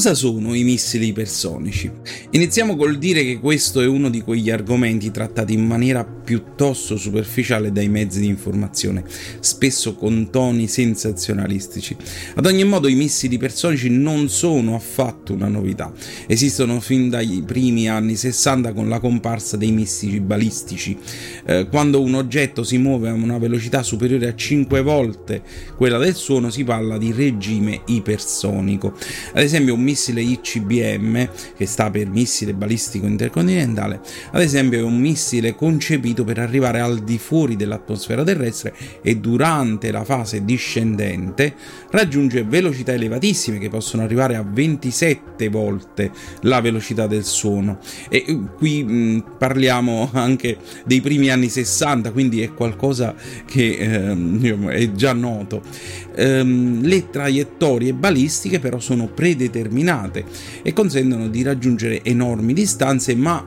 Cosa sono i missili ipersonici? Iniziamo col dire che questo è uno di quegli argomenti trattati in maniera piuttosto superficiale dai mezzi di informazione, spesso con toni sensazionalistici. Ad ogni modo i missili ipersonici non sono affatto una novità, esistono fin dai primi anni 60 con la comparsa dei missili balistici, eh, quando un oggetto si muove a una velocità superiore a 5 volte quella del suono si parla di regime ipersonico. Ad esempio un missile ICBM, che sta per missile balistico intercontinentale, ad esempio è un missile concepito per arrivare al di fuori dell'atmosfera terrestre e durante la fase discendente raggiunge velocità elevatissime che possono arrivare a 27 volte la velocità del suono. E eh, qui mh, parliamo anche dei primi anni 60, quindi è qualcosa che eh, è già noto. Ehm, le traiettorie balistiche però sono predeterminate e consentono di raggiungere enormi distanze, ma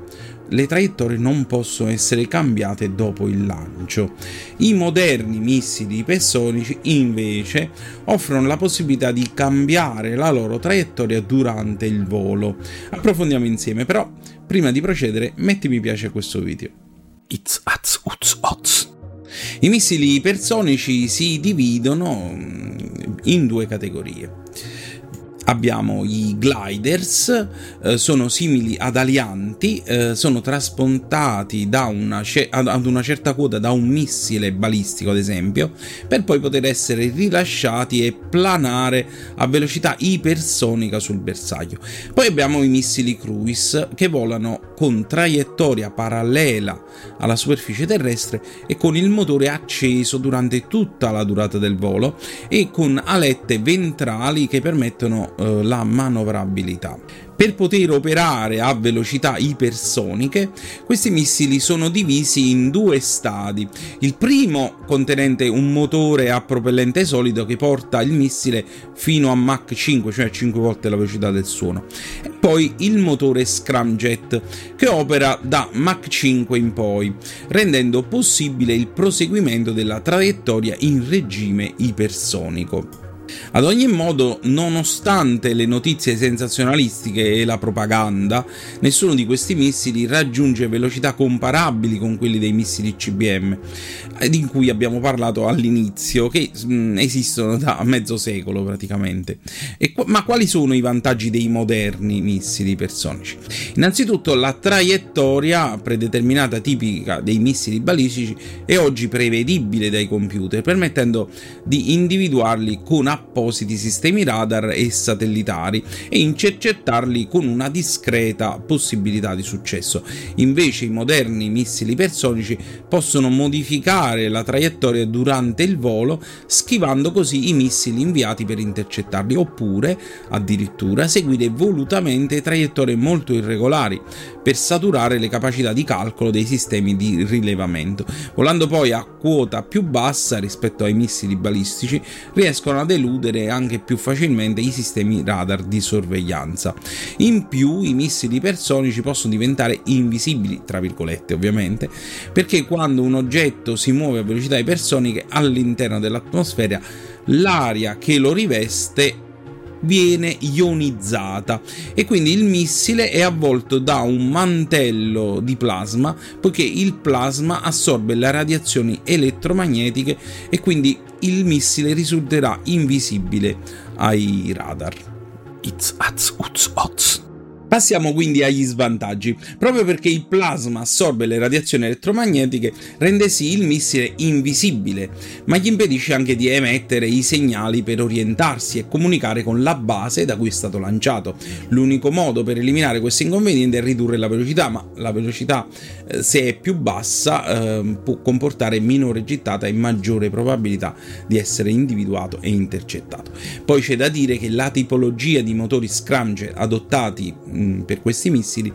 le traiettorie non possono essere cambiate dopo il lancio. I moderni missili ipersonici invece offrono la possibilità di cambiare la loro traiettoria durante il volo. Approfondiamo insieme, però prima di procedere metti mi piace a questo video. It's az, uz, oz. I missili ipersonici si dividono mm, in due categorie abbiamo i gliders, eh, sono simili ad alianti, eh, sono trasportati una, ad una certa quota da un missile balistico, ad esempio, per poi poter essere rilasciati e planare a velocità ipersonica sul bersaglio. Poi abbiamo i missili cruise che volano con traiettoria parallela alla superficie terrestre e con il motore acceso durante tutta la durata del volo e con alette ventrali che permettono eh, la manovrabilità. Per poter operare a velocità ipersoniche, questi missili sono divisi in due stadi. Il primo contenente un motore a propellente solido che porta il missile fino a Mach 5, cioè 5 volte la velocità del suono. E poi il motore scramjet che opera da Mach 5 in poi, rendendo possibile il proseguimento della traiettoria in regime ipersonico. Ad ogni modo, nonostante le notizie sensazionalistiche e la propaganda, nessuno di questi missili raggiunge velocità comparabili con quelli dei missili CBM, di cui abbiamo parlato all'inizio, che mh, mm, esistono da mezzo secolo praticamente. E, ma quali sono i vantaggi dei moderni missili ipersonici? Innanzitutto la traiettoria predeterminata tipica dei missili balistici è oggi prevedibile dai computer, permettendo di individuarli con appositi sistemi radar e satellitari e intercettarli con una discreta possibilità di successo. Invece i moderni missili ipersonici possono modificare la traiettoria durante il volo, schivando così i missili inviati per intercettarli, oppure addirittura seguire volutamente traiettorie molto irregolari per saturare le capacità di calcolo dei sistemi di rilevamento. Volando poi a quota più bassa rispetto ai missili balistici, riescono ad eludere eludere anche più facilmente i sistemi radar di sorveglianza. In più i missili ipersonici possono diventare invisibili, tra virgolette ovviamente, perché quando un oggetto si muove a velocità ipersoniche all'interno dell'atmosfera, l'aria che lo riveste viene ionizzata e quindi il missile è avvolto da un mantello di plasma poiché il plasma assorbe le radiazioni elettromagnetiche e quindi il missile risulterà invisibile ai radar. It's, az, uz, oz. Passiamo quindi agli svantaggi. Proprio perché il plasma assorbe le radiazioni elettromagnetiche, rende sì il missile invisibile, ma gli impedisce anche di emettere i segnali per orientarsi e comunicare con la base da cui è stato lanciato. L'unico modo per eliminare questo inconveniente è ridurre la velocità, ma la velocità, eh, se è più bassa, eh, può comportare minore gittata e maggiore probabilità di essere individuato e intercettato. Poi c'è da dire che la tipologia di motori scramje adottati per questi missili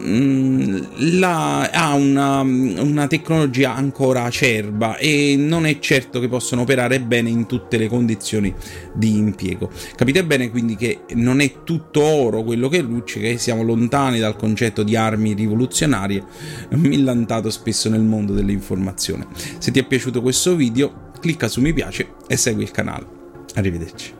mm, la, ha una, una, tecnologia ancora acerba e non è certo che possano operare bene in tutte le condizioni di impiego. Capite bene quindi che non è tutto oro quello che luce, che siamo lontani dal concetto di armi rivoluzionarie millantato spesso nel mondo dell'informazione. Se ti è piaciuto questo video, clicca su mi piace e segui il canale. Arrivederci.